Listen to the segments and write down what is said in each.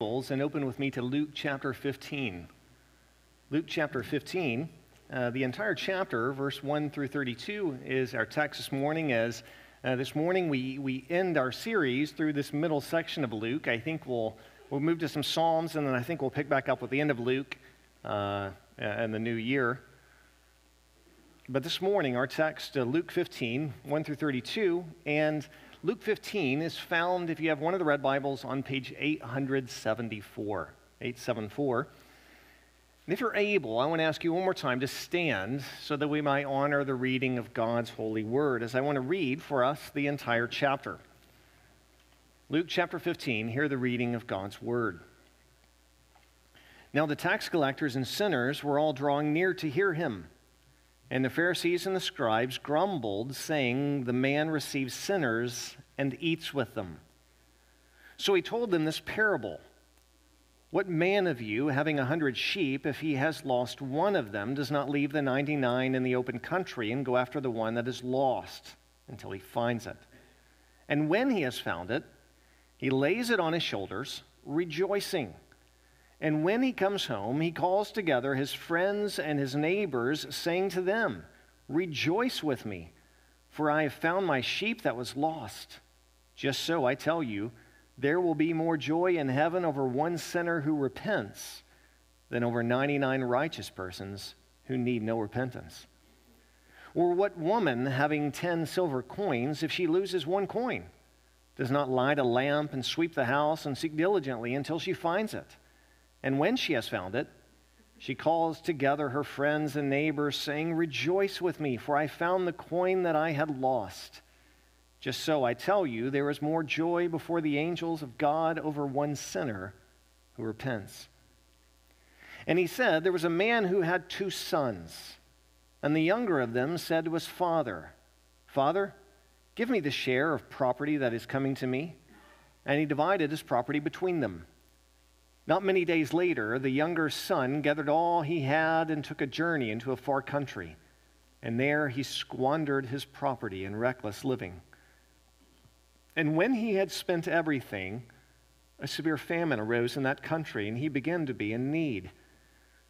and open with me to Luke chapter 15. Luke chapter 15, uh, the entire chapter, verse 1 through 32, is our text this morning. As uh, this morning we, we end our series through this middle section of Luke, I think we'll, we'll move to some Psalms, and then I think we'll pick back up with the end of Luke uh, in the new year. But this morning, our text, uh, Luke 15, 1 through 32, and Luke 15 is found, if you have one of the red Bibles, on page 874. 874. And if you're able, I want to ask you one more time to stand so that we might honor the reading of God's holy word as I want to read for us the entire chapter. Luke chapter 15, hear the reading of God's word. Now the tax collectors and sinners were all drawing near to hear him. And the Pharisees and the scribes grumbled, saying, The man receives sinners and eats with them. So he told them this parable What man of you, having a hundred sheep, if he has lost one of them, does not leave the 99 in the open country and go after the one that is lost until he finds it? And when he has found it, he lays it on his shoulders, rejoicing. And when he comes home, he calls together his friends and his neighbors, saying to them, Rejoice with me, for I have found my sheep that was lost. Just so, I tell you, there will be more joy in heaven over one sinner who repents than over 99 righteous persons who need no repentance. Or what woman, having 10 silver coins, if she loses one coin, does not light a lamp and sweep the house and seek diligently until she finds it? And when she has found it, she calls together her friends and neighbors, saying, Rejoice with me, for I found the coin that I had lost. Just so I tell you, there is more joy before the angels of God over one sinner who repents. And he said, There was a man who had two sons, and the younger of them said to his father, Father, give me the share of property that is coming to me. And he divided his property between them. Not many days later, the younger son gathered all he had and took a journey into a far country. And there he squandered his property in reckless living. And when he had spent everything, a severe famine arose in that country, and he began to be in need.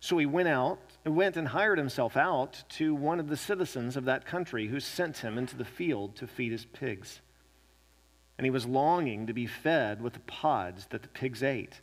So he went out, went and hired himself out to one of the citizens of that country, who sent him into the field to feed his pigs. And he was longing to be fed with the pods that the pigs ate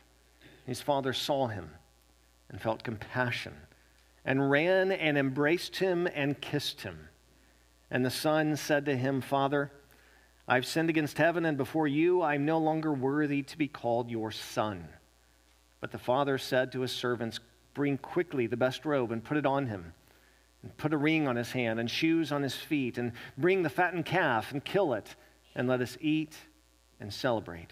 his father saw him and felt compassion and ran and embraced him and kissed him. And the son said to him, Father, I've sinned against heaven and before you. I'm no longer worthy to be called your son. But the father said to his servants, Bring quickly the best robe and put it on him, and put a ring on his hand and shoes on his feet, and bring the fattened calf and kill it, and let us eat and celebrate.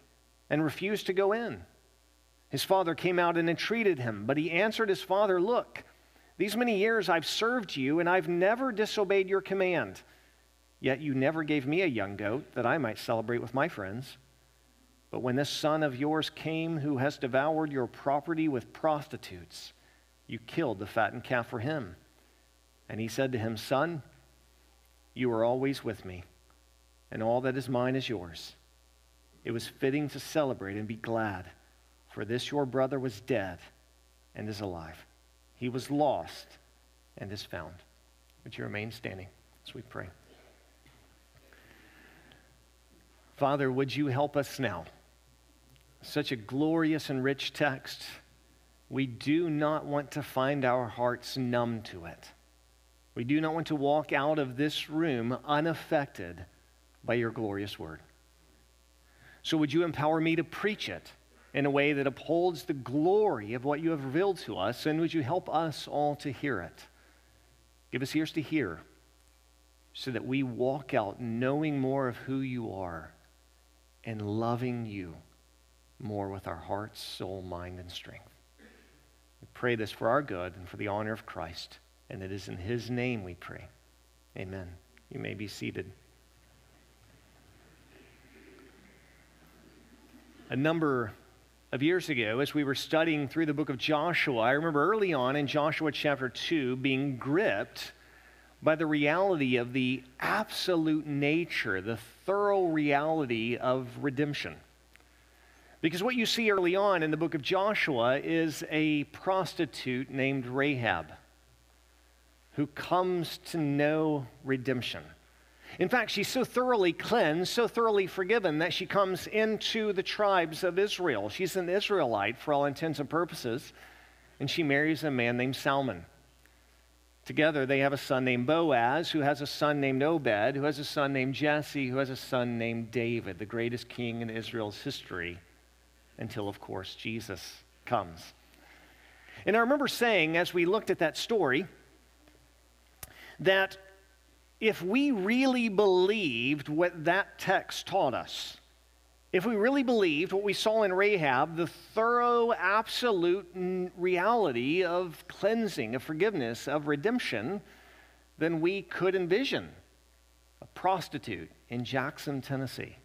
and refused to go in. His father came out and entreated him, but he answered his father, Look, these many years I've served you, and I've never disobeyed your command. Yet you never gave me a young goat that I might celebrate with my friends. But when this son of yours came who has devoured your property with prostitutes, you killed the fattened calf for him. And he said to him, Son, you are always with me, and all that is mine is yours. It was fitting to celebrate and be glad, for this your brother was dead and is alive. He was lost and is found. Would you remain standing as we pray? Father, would you help us now? Such a glorious and rich text. we do not want to find our hearts numb to it. We do not want to walk out of this room unaffected by your glorious word. So, would you empower me to preach it in a way that upholds the glory of what you have revealed to us? And would you help us all to hear it? Give us ears to hear so that we walk out knowing more of who you are and loving you more with our hearts, soul, mind, and strength. We pray this for our good and for the honor of Christ. And it is in his name we pray. Amen. You may be seated. A number of years ago, as we were studying through the book of Joshua, I remember early on in Joshua chapter 2 being gripped by the reality of the absolute nature, the thorough reality of redemption. Because what you see early on in the book of Joshua is a prostitute named Rahab who comes to know redemption. In fact, she's so thoroughly cleansed, so thoroughly forgiven, that she comes into the tribes of Israel. She's an Israelite for all intents and purposes, and she marries a man named Salmon. Together, they have a son named Boaz, who has a son named Obed, who has a son named Jesse, who has a son named David, the greatest king in Israel's history, until, of course, Jesus comes. And I remember saying, as we looked at that story, that if we really believed what that text taught us, if we really believed what we saw in Rahab, the thorough, absolute reality of cleansing, of forgiveness, of redemption, then we could envision a prostitute in Jackson, Tennessee,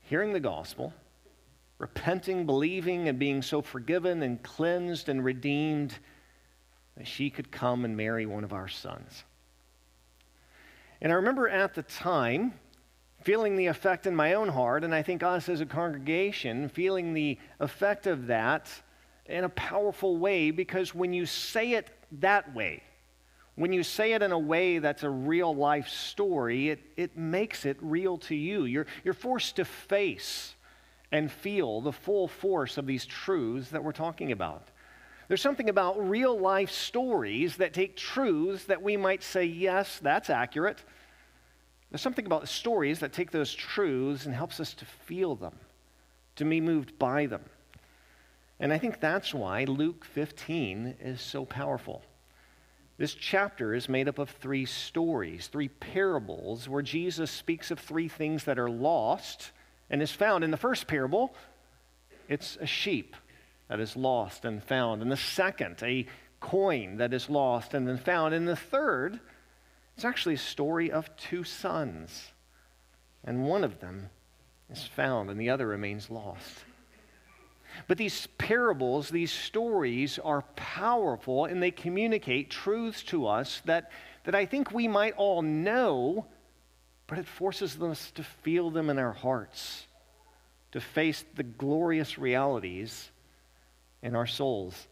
hearing the gospel, repenting, believing, and being so forgiven and cleansed and redeemed that she could come and marry one of our sons. And I remember at the time, feeling the effect in my own heart, and I think us as a congregation feeling the effect of that in a powerful way because when you say it that way, when you say it in a way that's a real life story, it, it makes it real to you. You're, you're forced to face and feel the full force of these truths that we're talking about. There's something about real life stories that take truths that we might say, yes, that's accurate. There's something about stories that take those truths and helps us to feel them, to be moved by them. And I think that's why Luke 15 is so powerful. This chapter is made up of three stories, three parables, where Jesus speaks of three things that are lost and is found. In the first parable, it's a sheep that is lost and found. and the second, a coin that is lost and then found. and the third, it's actually a story of two sons, and one of them is found and the other remains lost. But these parables, these stories are powerful and they communicate truths to us that, that I think we might all know, but it forces us to feel them in our hearts, to face the glorious realities in our souls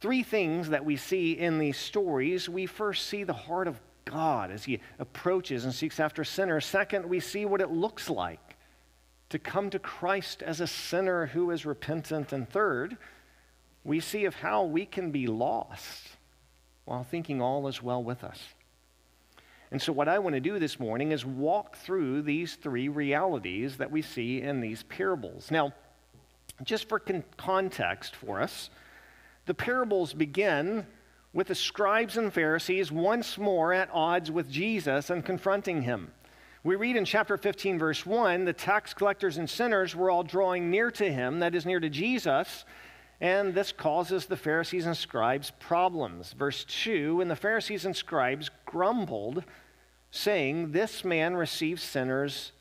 three things that we see in these stories. We first see the heart of God as he approaches and seeks after sinners. Second, we see what it looks like to come to Christ as a sinner who is repentant. And third, we see of how we can be lost while thinking all is well with us. And so, what I want to do this morning is walk through these three realities that we see in these parables. Now, just for con- context for us, the parables begin with the scribes and Pharisees once more at odds with Jesus and confronting him. We read in chapter 15, verse 1 the tax collectors and sinners were all drawing near to him, that is, near to Jesus, and this causes the Pharisees and scribes problems. Verse 2 And the Pharisees and scribes grumbled, saying, This man receives sinners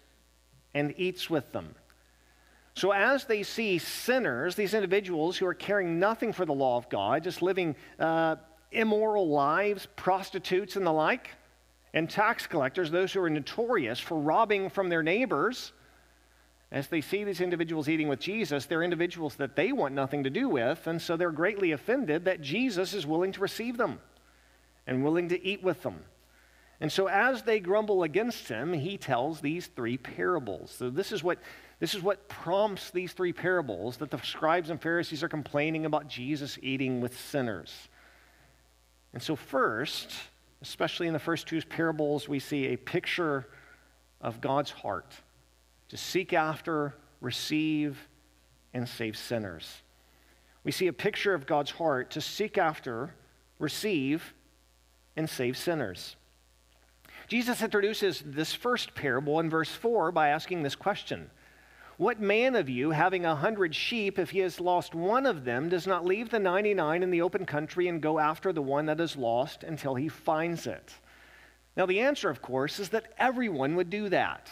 and eats with them. So, as they see sinners, these individuals who are caring nothing for the law of God, just living uh, immoral lives, prostitutes and the like, and tax collectors, those who are notorious for robbing from their neighbors, as they see these individuals eating with Jesus, they're individuals that they want nothing to do with, and so they're greatly offended that Jesus is willing to receive them and willing to eat with them. And so, as they grumble against him, he tells these three parables. So, this is what This is what prompts these three parables that the scribes and Pharisees are complaining about Jesus eating with sinners. And so, first, especially in the first two parables, we see a picture of God's heart to seek after, receive, and save sinners. We see a picture of God's heart to seek after, receive, and save sinners. Jesus introduces this first parable in verse 4 by asking this question What man of you, having a hundred sheep, if he has lost one of them, does not leave the 99 in the open country and go after the one that is lost until he finds it? Now, the answer, of course, is that everyone would do that.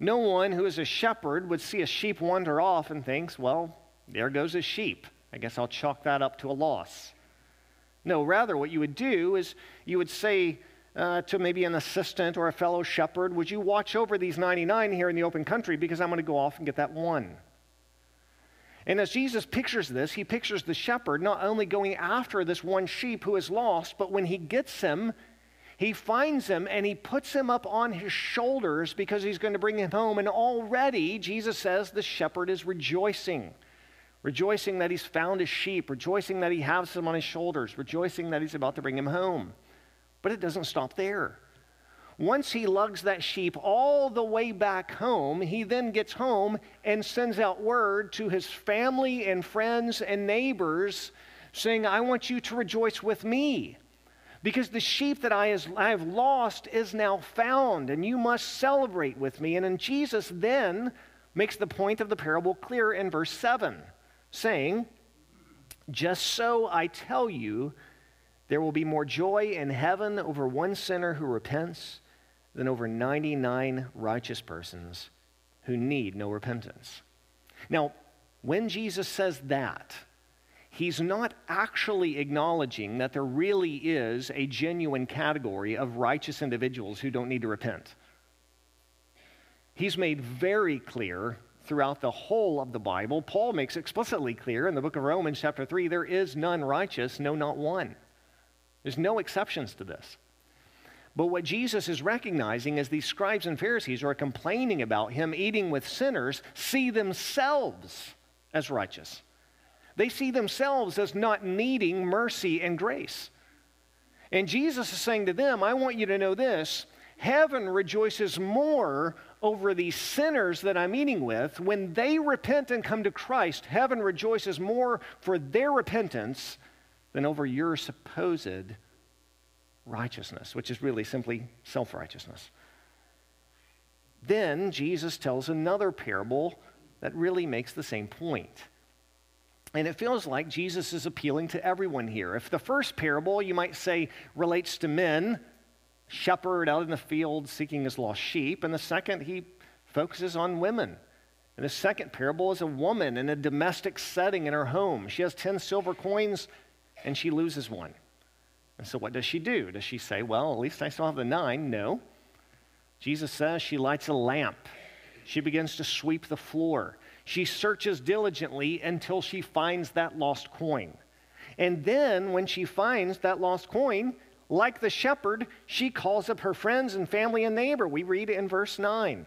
No one who is a shepherd would see a sheep wander off and thinks, well, there goes a sheep. I guess I'll chalk that up to a loss. No, rather, what you would do is you would say uh, to maybe an assistant or a fellow shepherd, Would you watch over these 99 here in the open country because I'm going to go off and get that one? And as Jesus pictures this, he pictures the shepherd not only going after this one sheep who is lost, but when he gets him, he finds him and he puts him up on his shoulders because he's going to bring him home. And already, Jesus says, the shepherd is rejoicing. Rejoicing that he's found his sheep, rejoicing that he has him on his shoulders, rejoicing that he's about to bring him home. But it doesn't stop there. Once he lugs that sheep all the way back home, he then gets home and sends out word to his family and friends and neighbors saying, I want you to rejoice with me because the sheep that I, have lost is now found, and you must celebrate with me. And then Jesus then makes the point of the parable clear in verse 7, saying, Just so I tell you, there will be more joy in heaven over one sinner who repents than over 99 righteous persons who need no repentance. Now, when Jesus says that, he's not actually acknowledging that there really is a genuine category of righteous individuals who don't need to repent. He's made very clear throughout the whole of the Bible. Paul makes explicitly clear in the book of Romans, chapter 3 there is none righteous, no, not one. There's no exceptions to this. But what Jesus is recognizing is these scribes and Pharisees who are complaining about him eating with sinners see themselves as righteous. They see themselves as not needing mercy and grace. And Jesus is saying to them, I want you to know this heaven rejoices more over these sinners that I'm eating with. When they repent and come to Christ, heaven rejoices more for their repentance than over your supposed righteousness, which is really simply self righteousness. Then Jesus tells another parable that really makes the same point. And it feels like Jesus is appealing to everyone here. If the first parable, you might say, relates to men, shepherd out in the field seeking his lost sheep, and the second, he focuses on women. And the second parable is a woman in a domestic setting in her home. She has 10 silver coins and she loses one. And so, what does she do? Does she say, Well, at least I still have the nine? No. Jesus says she lights a lamp. She begins to sweep the floor. She searches diligently until she finds that lost coin. And then, when she finds that lost coin, like the shepherd, she calls up her friends and family and neighbor. We read in verse 9.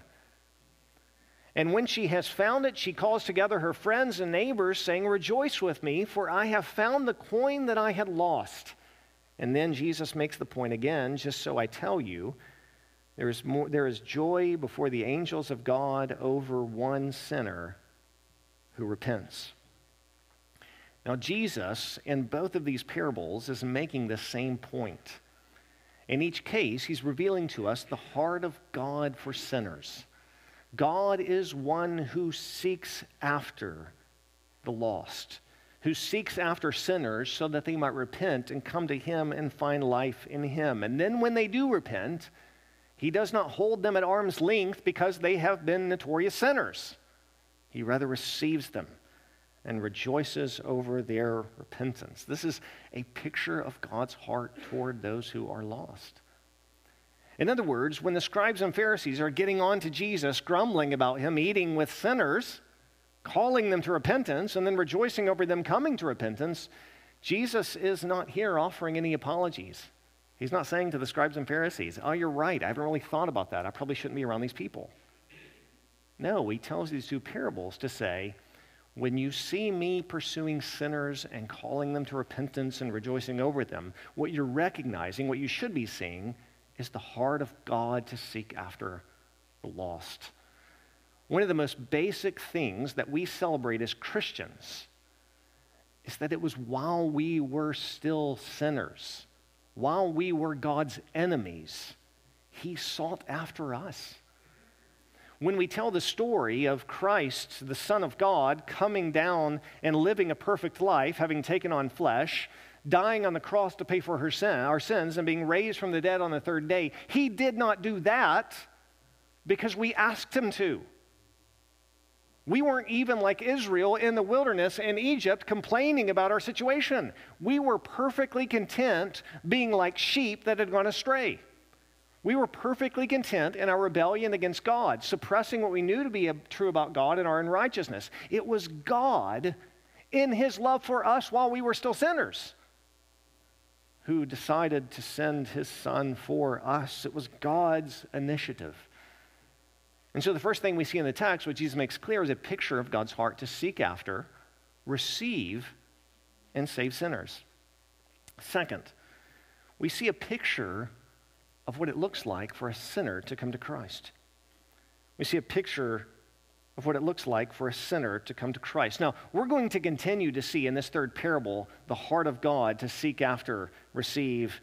And when she has found it, she calls together her friends and neighbors, saying, Rejoice with me, for I have found the coin that I had lost. And then Jesus makes the point again, just so I tell you, there is, more, there is joy before the angels of God over one sinner who repents. Now, Jesus, in both of these parables, is making the same point. In each case, he's revealing to us the heart of God for sinners. God is one who seeks after the lost, who seeks after sinners so that they might repent and come to him and find life in him. And then when they do repent, he does not hold them at arm's length because they have been notorious sinners. He rather receives them and rejoices over their repentance. This is a picture of God's heart toward those who are lost. In other words, when the scribes and Pharisees are getting on to Jesus, grumbling about him eating with sinners, calling them to repentance, and then rejoicing over them coming to repentance, Jesus is not here offering any apologies. He's not saying to the scribes and Pharisees, Oh, you're right. I haven't really thought about that. I probably shouldn't be around these people. No, he tells these two parables to say, when you see me pursuing sinners and calling them to repentance and rejoicing over them, what you're recognizing, what you should be seeing, is the heart of God to seek after the lost. One of the most basic things that we celebrate as Christians is that it was while we were still sinners, while we were God's enemies, He sought after us. When we tell the story of Christ, the Son of God, coming down and living a perfect life, having taken on flesh, dying on the cross to pay for her sin, our sins, and being raised from the dead on the third day, He did not do that because we asked Him to. We weren't even like Israel in the wilderness in Egypt complaining about our situation. We were perfectly content being like sheep that had gone astray. We were perfectly content in our rebellion against God, suppressing what we knew to be true about God and our unrighteousness. It was God, in His love for us while we were still sinners, who decided to send His Son for us. It was God's initiative. And so the first thing we see in the text, which Jesus makes clear, is a picture of God's heart to seek after, receive, and save sinners. Second, we see a picture of what it looks like for a sinner to come to Christ. We see a picture of what it looks like for a sinner to come to Christ. Now, we're going to continue to see in this third parable the heart of God to seek after, receive,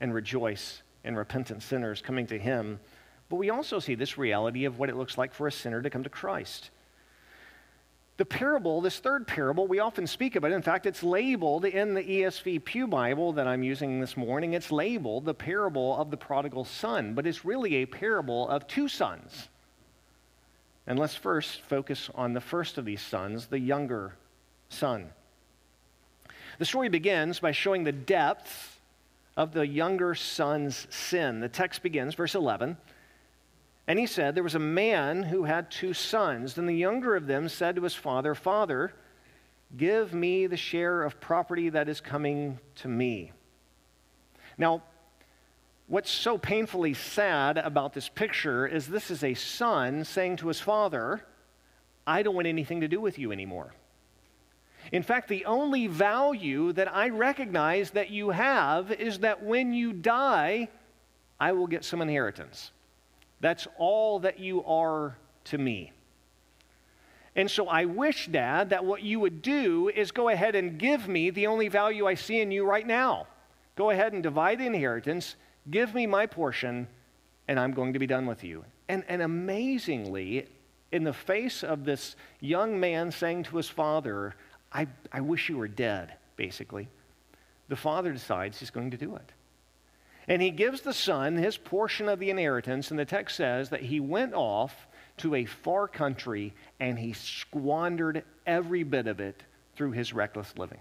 and rejoice in repentant sinners coming to Him but we also see this reality of what it looks like for a sinner to come to Christ. The parable, this third parable, we often speak about. It. In fact, it's labeled in the ESV Pew Bible that I'm using this morning. It's labeled the parable of the prodigal son, but it's really a parable of two sons. And let's first focus on the first of these sons, the younger son. The story begins by showing the depth of the younger son's sin. The text begins, verse 11. And he said, There was a man who had two sons. Then the younger of them said to his father, Father, give me the share of property that is coming to me. Now, what's so painfully sad about this picture is this is a son saying to his father, I don't want anything to do with you anymore. In fact, the only value that I recognize that you have is that when you die, I will get some inheritance. That's all that you are to me. And so I wish, Dad, that what you would do is go ahead and give me the only value I see in you right now. Go ahead and divide the inheritance, give me my portion, and I'm going to be done with you. And, and amazingly, in the face of this young man saying to his father, I, I wish you were dead, basically, the father decides he's going to do it. And he gives the son his portion of the inheritance, and the text says that he went off to a far country and he squandered every bit of it through his reckless living.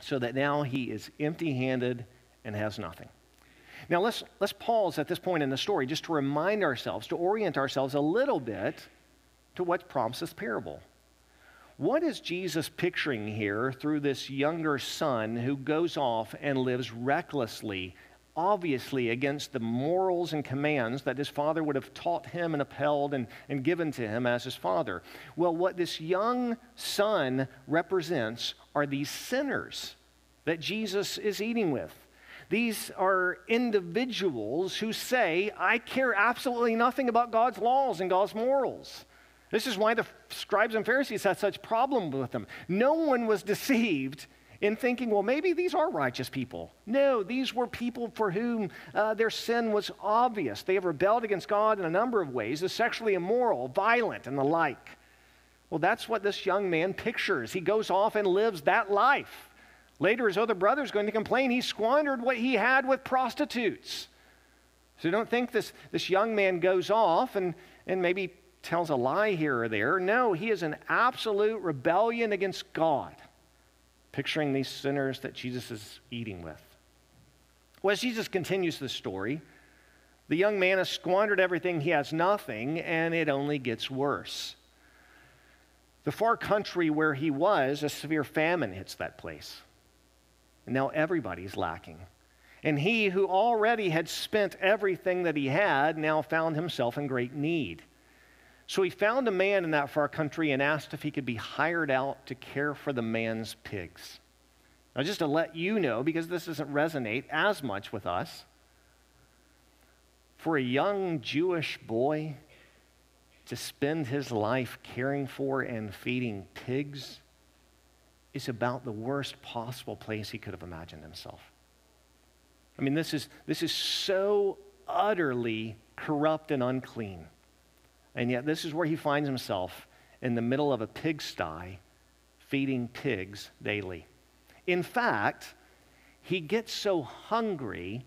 So that now he is empty handed and has nothing. Now let's, let's pause at this point in the story just to remind ourselves, to orient ourselves a little bit to what prompts this parable. What is Jesus picturing here through this younger son who goes off and lives recklessly, obviously against the morals and commands that his father would have taught him and upheld and, and given to him as his father? Well, what this young son represents are these sinners that Jesus is eating with. These are individuals who say, I care absolutely nothing about God's laws and God's morals. This is why the scribes and Pharisees had such problem with them. No one was deceived in thinking, well, maybe these are righteous people. No, these were people for whom uh, their sin was obvious. They have rebelled against God in a number of ways, they're sexually immoral, violent, and the like. Well, that's what this young man pictures. He goes off and lives that life. Later, his other brother's going to complain he squandered what he had with prostitutes. So don't think this, this young man goes off and, and maybe tells a lie here or there. No, he is an absolute rebellion against God, picturing these sinners that Jesus is eating with. Well, as Jesus continues the story, the young man has squandered everything, he has nothing, and it only gets worse. The far country where he was, a severe famine hits that place. And now everybody's lacking. And he who already had spent everything that he had now found himself in great need. So he found a man in that far country and asked if he could be hired out to care for the man's pigs. Now, just to let you know, because this doesn't resonate as much with us, for a young Jewish boy to spend his life caring for and feeding pigs is about the worst possible place he could have imagined himself. I mean, this is, this is so utterly corrupt and unclean. And yet, this is where he finds himself in the middle of a pigsty feeding pigs daily. In fact, he gets so hungry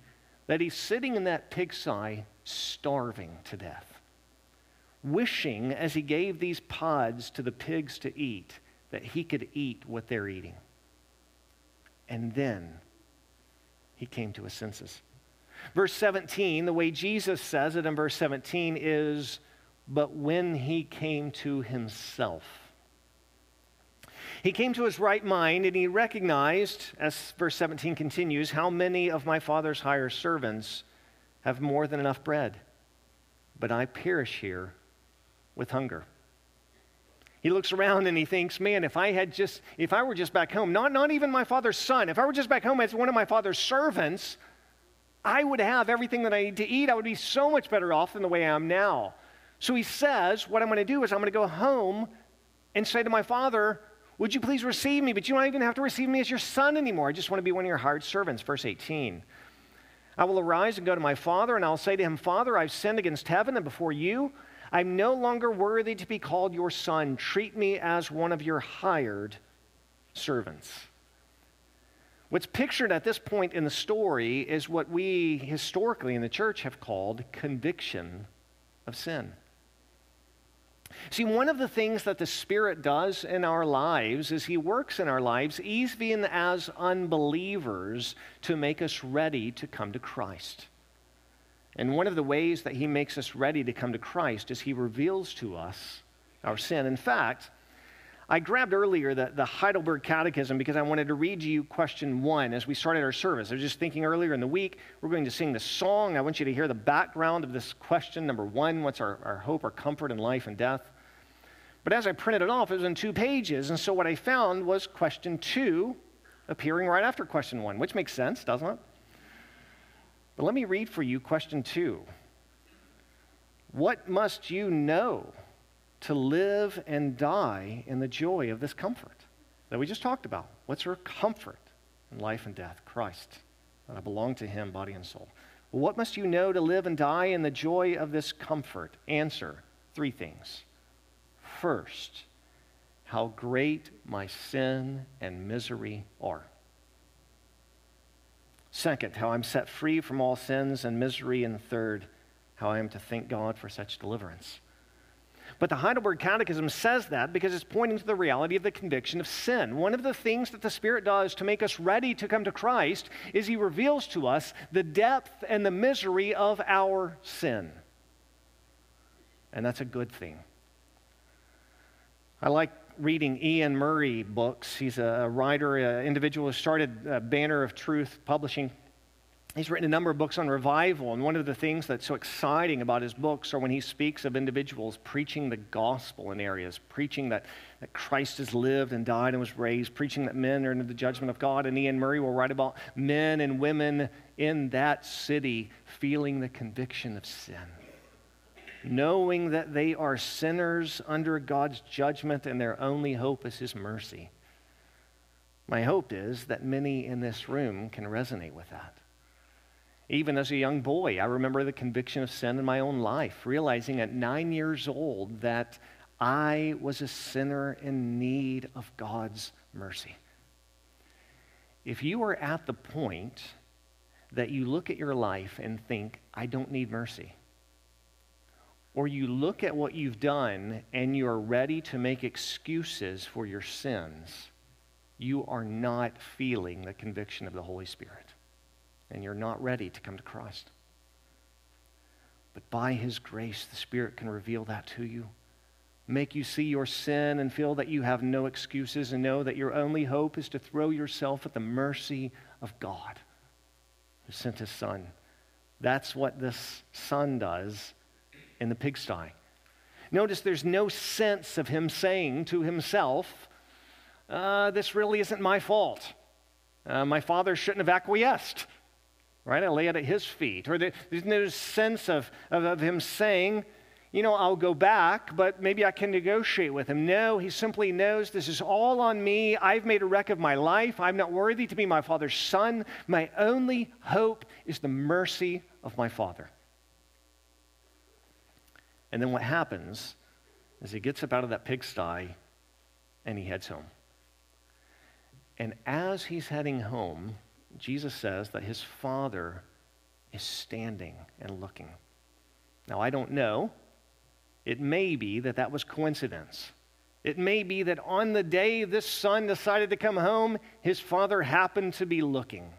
that he's sitting in that pigsty starving to death, wishing as he gave these pods to the pigs to eat that he could eat what they're eating. And then he came to his senses. Verse 17, the way Jesus says it in verse 17 is, but when he came to himself. He came to his right mind and he recognized, as verse 17 continues, how many of my father's hired servants have more than enough bread, but I perish here with hunger. He looks around and he thinks, man, if I had just, if I were just back home, not, not even my father's son, if I were just back home as one of my father's servants, I would have everything that I need to eat. I would be so much better off than the way I am now. So he says, what I'm going to do is I'm going to go home and say to my father, would you please receive me? But you don't even have to receive me as your son anymore. I just want to be one of your hired servants. Verse 18. I will arise and go to my father, and I'll say to him, Father, I've sinned against heaven and before you. I'm no longer worthy to be called your son. Treat me as one of your hired servants. What's pictured at this point in the story is what we historically in the church have called conviction of sin. See, one of the things that the Spirit does in our lives is He works in our lives, even as unbelievers, to make us ready to come to Christ. And one of the ways that He makes us ready to come to Christ is He reveals to us our sin. In fact, I grabbed earlier the, the Heidelberg Catechism because I wanted to read you question one as we started our service. I was just thinking earlier in the week, we're going to sing the song. I want you to hear the background of this question. Number one, what's our, our hope, our comfort in life and death? But as I printed it off, it was in two pages. And so what I found was question two appearing right after question one, which makes sense, doesn't it? But let me read for you question two. What must you know to live and die in the joy of this comfort that we just talked about? What's our comfort in life and death? Christ. That I belong to Him, body and soul. Well, what must you know to live and die in the joy of this comfort? Answer three things. First, how great my sin and misery are. Second, how I'm set free from all sins and misery. And third, how I am to thank God for such deliverance. But the Heidelberg Catechism says that because it's pointing to the reality of the conviction of sin. One of the things that the Spirit does to make us ready to come to Christ is He reveals to us the depth and the misery of our sin. And that's a good thing. I like reading Iain Murray books. He's a writer, an individual who started uh, Banner of Truth Publishing. He's written a number of books on revival, and one of the things that's so exciting about his books are when he speaks of individuals preaching the gospel in areas, preaching that, that Christ has lived and died and was raised, preaching that men are under the judgment of God. And Iain Murray will write about men and women in that city feeling the conviction of sin knowing that they are sinners under God's judgment and their only hope is His mercy. My hope is that many in this room can resonate with that. Even as a young boy, I remember the conviction of sin in my own life, realizing at nine years old that I was a sinner in need of God's mercy. If you are at the point that you look at your life and think, I don't need mercy, or you look at what you've done and you are ready to make excuses for your sins, you are not feeling the conviction of the Holy Spirit. And you're not ready to come to Christ. But by His grace, the Spirit can reveal that to you, make you see your sin and feel that you have no excuses, and know that your only hope is to throw yourself at the mercy of God who sent His Son. That's what this Son does in the pigsty. Notice there's no sense of him saying to himself, uh, This really isn't my fault. Uh, my father shouldn't have acquiesced. Right? I lay it at his feet. Or there's no sense of, of, of him saying, you know, I'll go back, but maybe I can negotiate with him. No, he simply knows this is all on me. I've made a wreck of my life. I'm not worthy to be my father's son. My only hope is the mercy of my father. And then what happens is he gets up out of that pigsty and he heads home. And as he's heading home, Jesus says that his father is standing and looking. Now, I don't know. It may be that that was coincidence. It may be that on the day this son decided to come home, his father happened to be looking.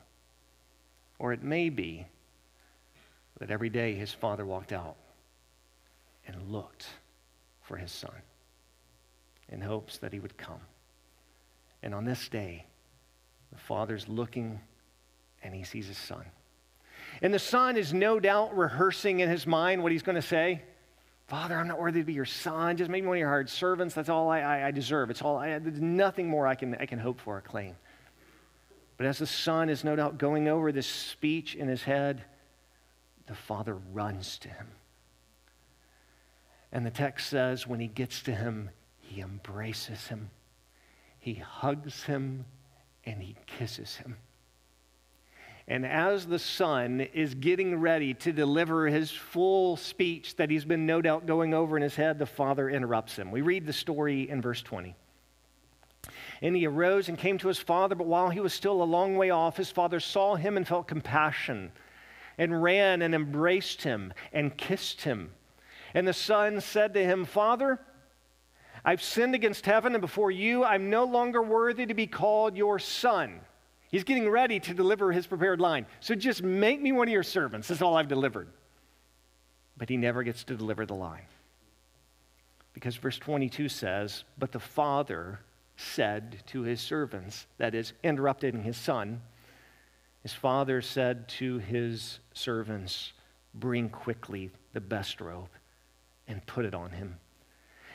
Or it may be that every day his father walked out and looked for his son in hopes that he would come. And on this day, the father's looking and he sees his son. And the son is no doubt rehearsing in his mind what he's going to say. Father, I'm not worthy to be your son. Just make me one of your hired servants. That's all I, I, I deserve. It's all I, there's nothing more I can, I can hope for or claim. But as the son is no doubt going over this speech in his head, the father runs to him. And the text says when he gets to him, he embraces him, he hugs him, and he kisses him. And as the son is getting ready to deliver his full speech that he's been no doubt going over in his head, the father interrupts him. We read the story in verse 20. And he arose and came to his father, but while he was still a long way off, his father saw him and felt compassion and ran and embraced him and kissed him. And the son said to him, Father, I've sinned against heaven and before you. I'm no longer worthy to be called your son. He's getting ready to deliver his prepared line. So just make me one of your servants. That's all I've delivered. But he never gets to deliver the line. Because verse 22 says, But the father said to his servants, that is, interrupting his son, his father said to his servants, Bring quickly the best robe and put it on him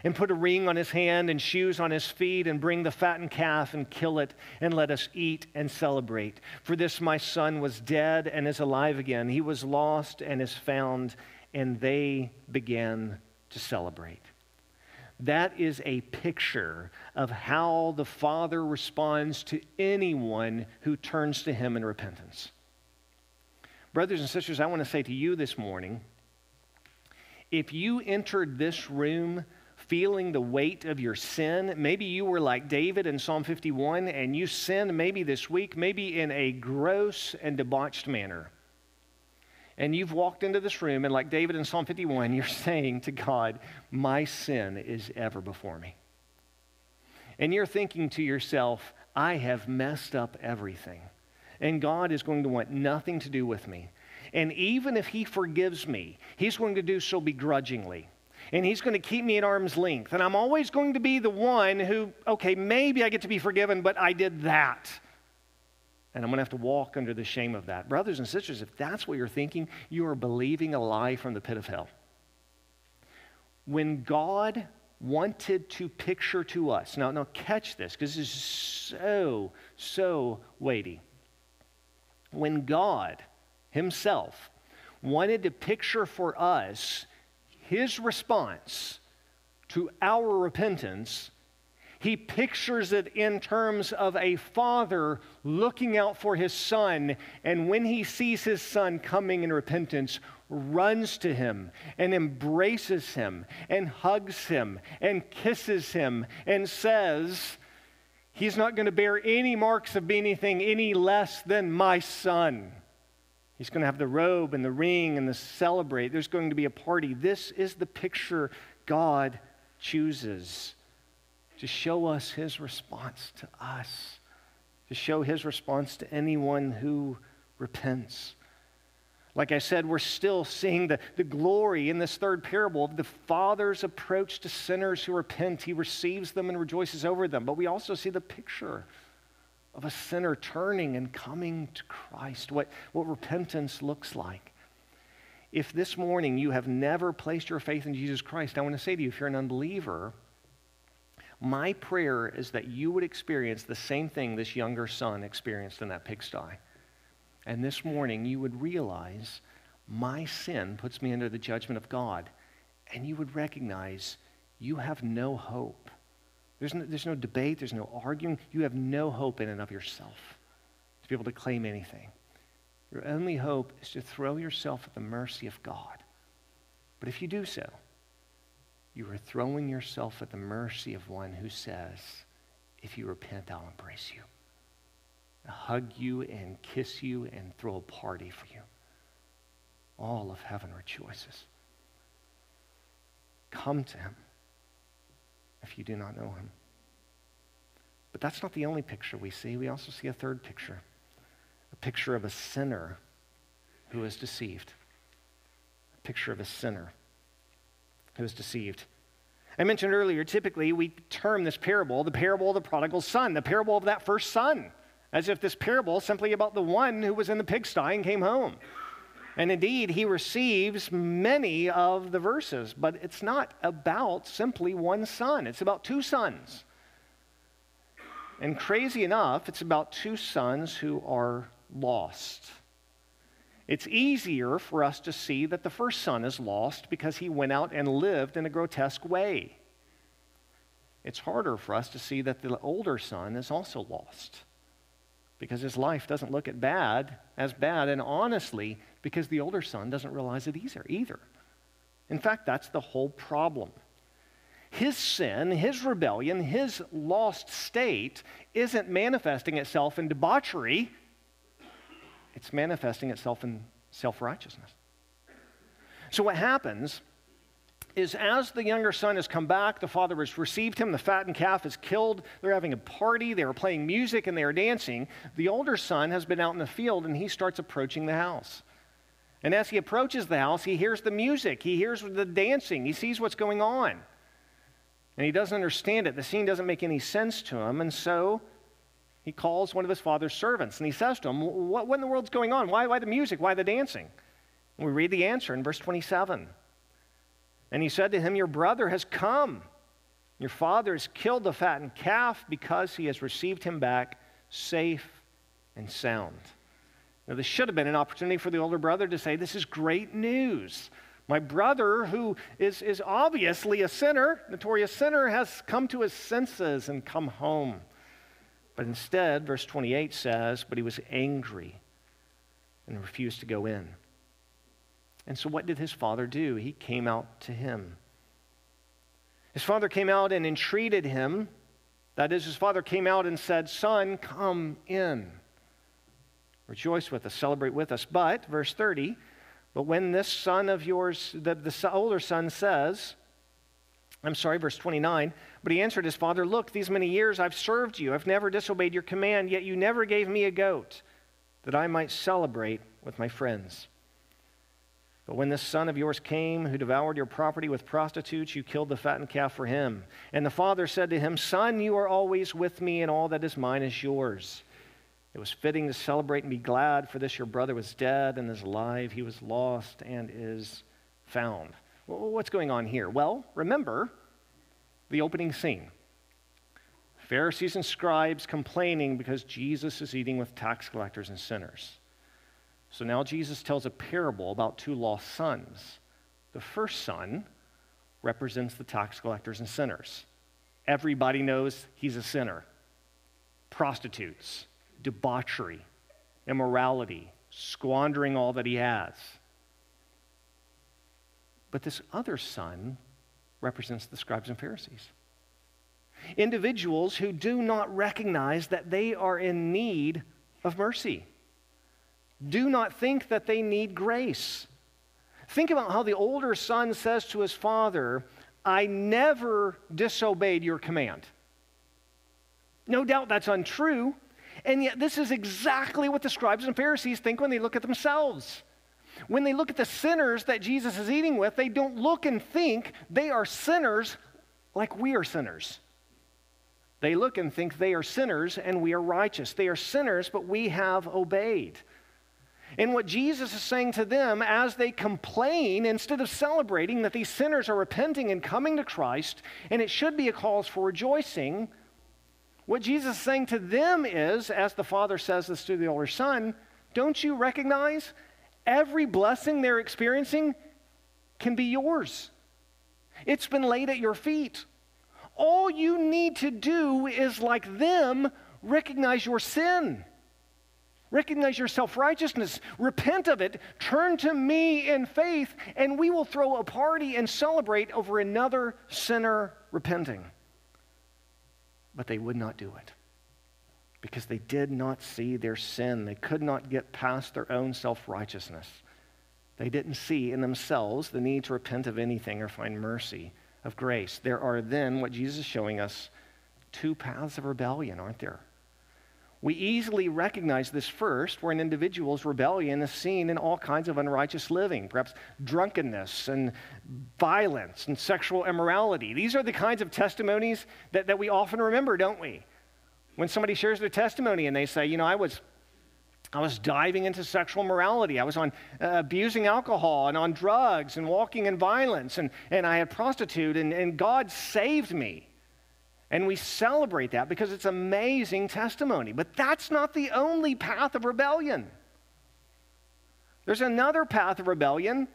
and put a ring on his hand and shoes on his feet, and bring the fattened calf and kill it, and let us eat and celebrate. For this my son was dead and is alive again. He was lost and is found, and they began to celebrate. That is a picture of how the Father responds to anyone who turns to Him in repentance. Brothers and sisters, I want to say to you this morning if you entered this room feeling the weight of your sin. Maybe you were like David in Psalm 51 and you sinned maybe this week, maybe in a gross and debauched manner. And you've walked into this room, and like David in Psalm 51, you're saying to God, My sin is ever before me. And you're thinking to yourself, I have messed up everything. And God is going to want nothing to do with me. And even if He forgives me, He's going to do so begrudgingly and he's going to keep me at arm's length. And I'm always going to be the one who, okay, maybe I get to be forgiven, but I did that. And I'm going to have to walk under the shame of that. Brothers and sisters, if that's what you're thinking, you are believing a lie from the pit of hell. When God wanted to picture to us, now, now catch this, because this is so, so weighty. When God Himself wanted to picture for us his response to our repentance, he pictures it in terms of a father looking out for his son, and when he sees his son coming in repentance, runs to him and embraces him and hugs him and kisses him and says, He's not going to bear any marks of anything any less than my son. He's going to have the robe and the ring and the celebrate. There's going to be a party. This is the picture God chooses to show us his response to us, to show his response to anyone who repents. Like I said, we're still seeing the, the glory in this third parable of the Father's approach to sinners who repent. He receives them and rejoices over them. But we also see the picture of a sinner turning and coming to Christ, what, what repentance looks like. if this morning you have never placed your faith in Jesus Christ, I want to say to you, if you're an unbeliever, my prayer is that you would experience the same thing this younger son experienced in that pigsty. And this morning you would realize my sin puts me under the judgment of God. And you would recognize you have no hope. There's no, there's no debate, there's no arguing. You have no hope in and of yourself to be able to claim anything. Your only hope is to throw yourself at the mercy of God. But if you do so, you are throwing yourself at the mercy of one who says, if you repent, I'll embrace you, I'll hug you and kiss you and throw a party for you. All of heaven rejoices. Come to him if you do not know him. But that's not the only picture we see. We also see a third picture a picture of a sinner who is deceived. A picture of a sinner who is deceived. I mentioned earlier, typically we term this parable the parable of the prodigal son, the parable of that first son, as if this parable is simply about the one who was in the pigsty and came home. And indeed, he receives many of the verses, but it's not about simply one son, it's about two sons. And crazy enough, it's about two sons who are lost. It's easier for us to see that the first son is lost because he went out and lived in a grotesque way. It's harder for us to see that the older son is also lost because his life doesn't look at bad as bad and honestly because the older son doesn't realize it either either in fact that's the whole problem his sin his rebellion his lost state isn't manifesting itself in debauchery it's manifesting itself in self righteousness. So, what happens is as the younger son has come back, the father has received him, the fattened calf is killed, they're having a party, they are playing music, and they are dancing. The older son has been out in the field and he starts approaching the house. And as he approaches the house, he hears the music, he hears the dancing, he sees what's going on. And he doesn't understand it. The scene doesn't make any sense to him, and so he calls one of his father's servants and he says to him, What, what in the world's going on? Why, why the music? Why the dancing? And we read the answer in verse 27. And he said to him, Your brother has come. Your father has killed the fattened calf because he has received him back safe and sound. Now, this should have been an opportunity for the older brother to say, This is great news. My brother, who is, is obviously a sinner, notorious sinner, has come to his senses and come home. But instead, verse 28 says, But he was angry and refused to go in. And so, what did his father do? He came out to him. His father came out and entreated him. That is, his father came out and said, Son, come in. Rejoice with us, celebrate with us. But, verse 30, but when this son of yours, the, the older son says, I'm sorry, verse 29. But he answered his father, Look, these many years I've served you. I've never disobeyed your command, yet you never gave me a goat that I might celebrate with my friends. But when this son of yours came, who devoured your property with prostitutes, you killed the fattened calf for him. And the father said to him, Son, you are always with me, and all that is mine is yours. It was fitting to celebrate and be glad, for this your brother was dead and is alive. He was lost and is found. Well, what's going on here? Well, remember the opening scene. Pharisees and scribes complaining because Jesus is eating with tax collectors and sinners. So now Jesus tells a parable about two lost sons. The first son represents the tax collectors and sinners. Everybody knows he's a sinner. Prostitutes, debauchery, immorality, squandering all that he has. But this other son represents the scribes and Pharisees. Individuals who do not recognize that they are in need of mercy, do not think that they need grace. Think about how the older son says to his father, I never disobeyed your command. No doubt that's untrue, and yet this is exactly what the scribes and Pharisees think when they look at themselves. When they look at the sinners that Jesus is eating with, they don't look and think they are sinners like we are sinners. They look and think they are sinners and we are righteous. They are sinners, but we have obeyed. And what Jesus is saying to them as they complain, instead of celebrating that these sinners are repenting and coming to Christ, and it should be a cause for rejoicing, what Jesus is saying to them is, as the Father says this to the older son, don't you recognize every blessing they're experiencing can be yours? It's been laid at your feet. All you need to do is, like them, recognize your sin. Recognize your self righteousness, repent of it, turn to me in faith, and we will throw a party and celebrate over another sinner repenting. But they would not do it because they did not see their sin. They could not get past their own self righteousness. They didn't see in themselves the need to repent of anything or find mercy of grace. There are then, what Jesus is showing us, two paths of rebellion, aren't there? We easily recognize this first, where an individual's rebellion is seen in all kinds of unrighteous living, perhaps drunkenness and violence and sexual immorality. These are the kinds of testimonies that, that we often remember, don't we? When somebody shares their testimony and they say, you know, I was. I was diving into sexual morality. I was on uh, abusing alcohol and on drugs and walking in violence, and, and I had prostitute, and, and God saved me. And we celebrate that because it's amazing testimony. But that's not the only path of rebellion. There's another path of rebellion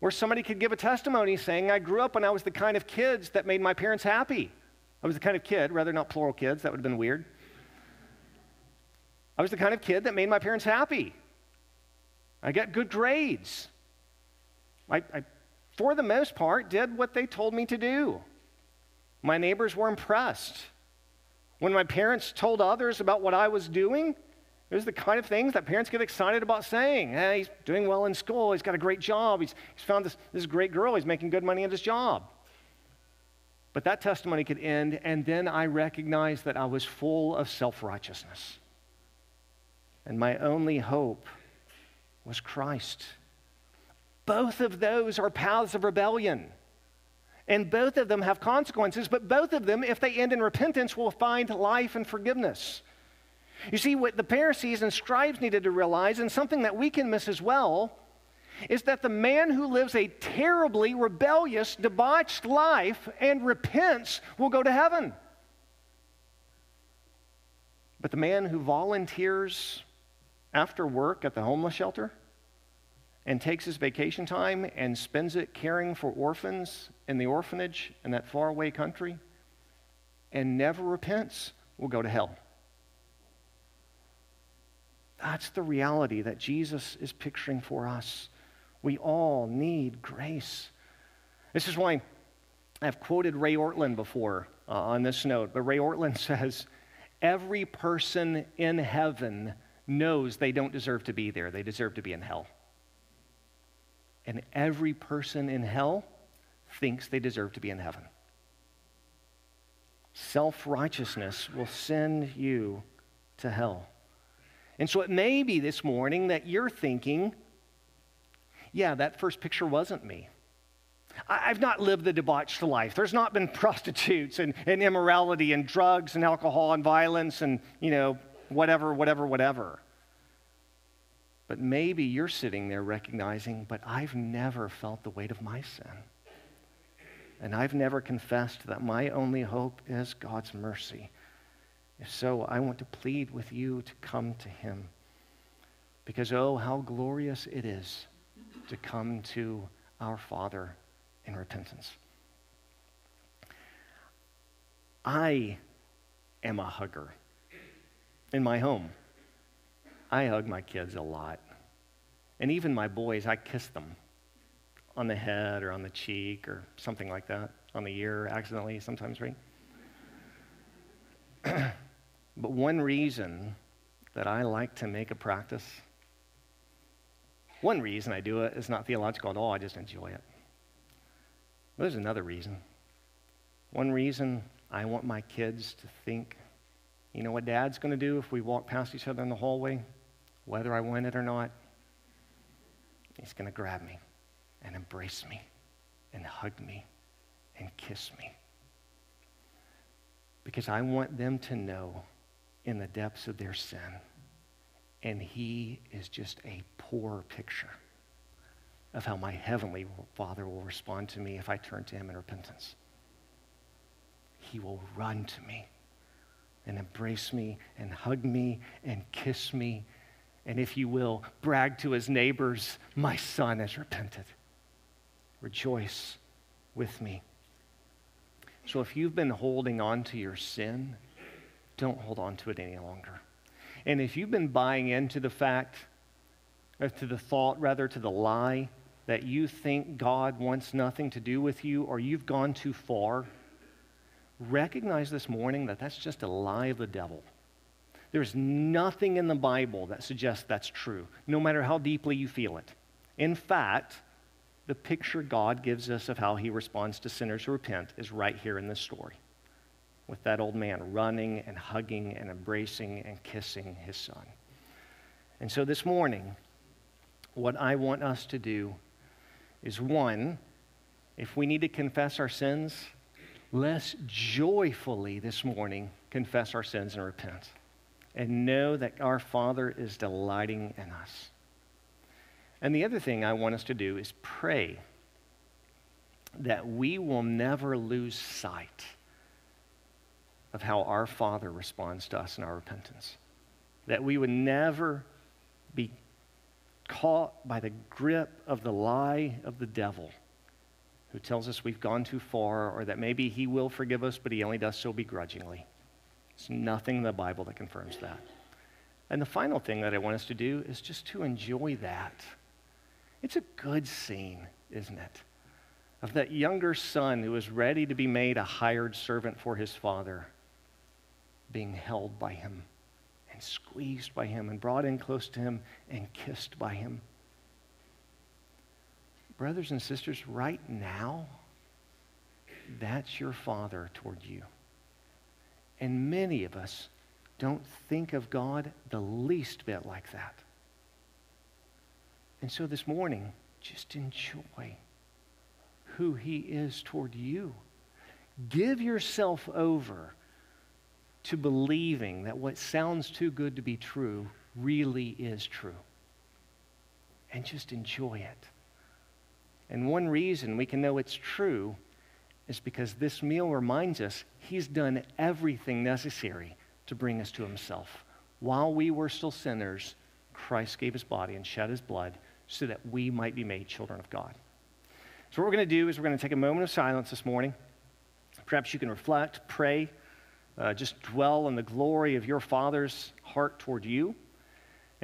where somebody could give a testimony saying, I grew up when I was the kind of kids that made my parents happy. I was the kind of kid, rather not plural kids, that would have been weird. I was the kind of kid that made my parents happy. I got good grades. I, I for the most part, did what they told me to do. My neighbors were impressed. When my parents told others about what I was doing, it was the kind of things that parents get excited about saying. Hey, he's doing well in school. He's got a great job. He's, he's found this, this great girl. He's making good money at his job. But that testimony could end, and then I recognized that I was full of self righteousness. And my only hope was Christ. Both of those are paths of rebellion. And both of them have consequences, but both of them, if they end in repentance, will find life and forgiveness. You see, what the Pharisees and scribes needed to realize, and something that we can miss as well, is that the man who lives a terribly rebellious, debauched life and repents will go to heaven. But the man who volunteers after work at the homeless shelter, and takes his vacation time and spends it caring for orphans in the orphanage in that faraway country and never repents will go to hell. That's the reality that Jesus is picturing for us. We all need grace. This is why I've quoted Ray Ortlund before uh, on this note, but Ray Ortlund says, Every person in heaven knows they don't deserve to be there, they deserve to be in hell and every person in hell thinks they deserve to be in heaven. Self righteousness will send you to hell. And so it may be this morning that you're thinking, yeah, that first picture wasn't me. I've not lived the debauched life. There's not been prostitutes and, and immorality and drugs and alcohol and violence and, you know, whatever, whatever, whatever. But maybe you're sitting there recognizing, but I've never felt the weight of my sin. And I've never confessed that my only hope is God's mercy. If so, I want to plead with you to come to Him. Because, oh, how glorious it is to come to our Father in repentance. I am a hugger in my home. I hug my kids a lot. And even my boys, I kiss them on the head or on the cheek or something like that, on the ear accidentally sometimes, right? but one reason that I like to make a practice, one reason I do it is not theological at all, I just enjoy it. But there's another reason. One reason I want my kids to think, you know what dad's going to do if we walk past each other in the hallway? Whether I win it or not, he's going to grab me and embrace me and hug me and kiss me. Because I want them to know in the depths of their sin And he is just a poor picture of how my heavenly Father will respond to me if I turn to him in repentance. He will run to me and embrace me and hug me and kiss me. And if you will, brag to his neighbors, my son has repented. Rejoice with me. So if you've been holding on to your sin, don't hold on to it any longer. And if you've been buying into the fact, or to the thought, rather, to the lie that you think God wants nothing to do with you or you've gone too far, recognize this morning that that's just a lie of the devil. There's nothing in the Bible that suggests that's true, no matter how deeply you feel it. In fact, the picture God gives us of how he responds to sinners who repent is right here in this story with that old man running and hugging and embracing and kissing his son. And so this morning, what I want us to do is one, if we need to confess our sins, let's joyfully this morning confess our sins and repent and know that our Father is delighting in us. And the other thing I want us to do is pray that we will never lose sight of how our Father responds to us in our repentance. That we would never be caught by the grip of the lie of the devil who tells us we've gone too far or that maybe he will forgive us, but he only does so begrudgingly. There's nothing in the Bible that confirms that. And the final thing that I want us to do is just to enjoy that. It's a good scene, isn't it? Of that younger son who is ready to be made a hired servant for his father being held by him and squeezed by him and brought in close to him and kissed by him. Brothers and sisters, right now, that's your father toward you. And many of us don't think of God the least bit like that. And so this morning, just enjoy who he is toward you. Give yourself over to believing that what sounds too good to be true really is true. And just enjoy it. And one reason we can know it's true is because this meal reminds us he's done everything necessary to bring us to himself. While we were still sinners, Christ gave his body and shed his blood so that we might be made children of God. So, what we're going to do is we're going to take a moment of silence this morning. Perhaps you can reflect, pray uh, just dwell on the glory of your Father's heart toward you.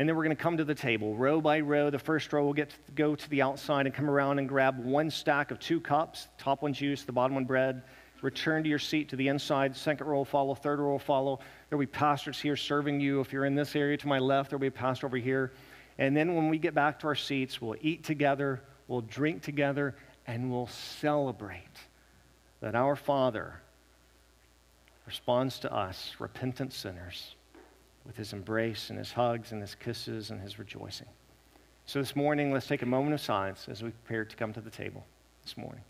And then we're going to come to the table, row by row. The first row will get to go to the outside and come around and grab one stack of two cups, top one juice, the bottom one bread. Return to your seat to the inside. Second row follow, third row follow. There will be pastors here serving you. If you're in this area to my left, there will be a pastor over here. And then when we get back to our seats, we'll eat together, we'll drink together, and we'll celebrate that our Father responds to us, repentant sinners, with his embrace and his hugs and his kisses and his rejoicing. So this morning, let's take a moment of silence as we prepare to come to the table this morning.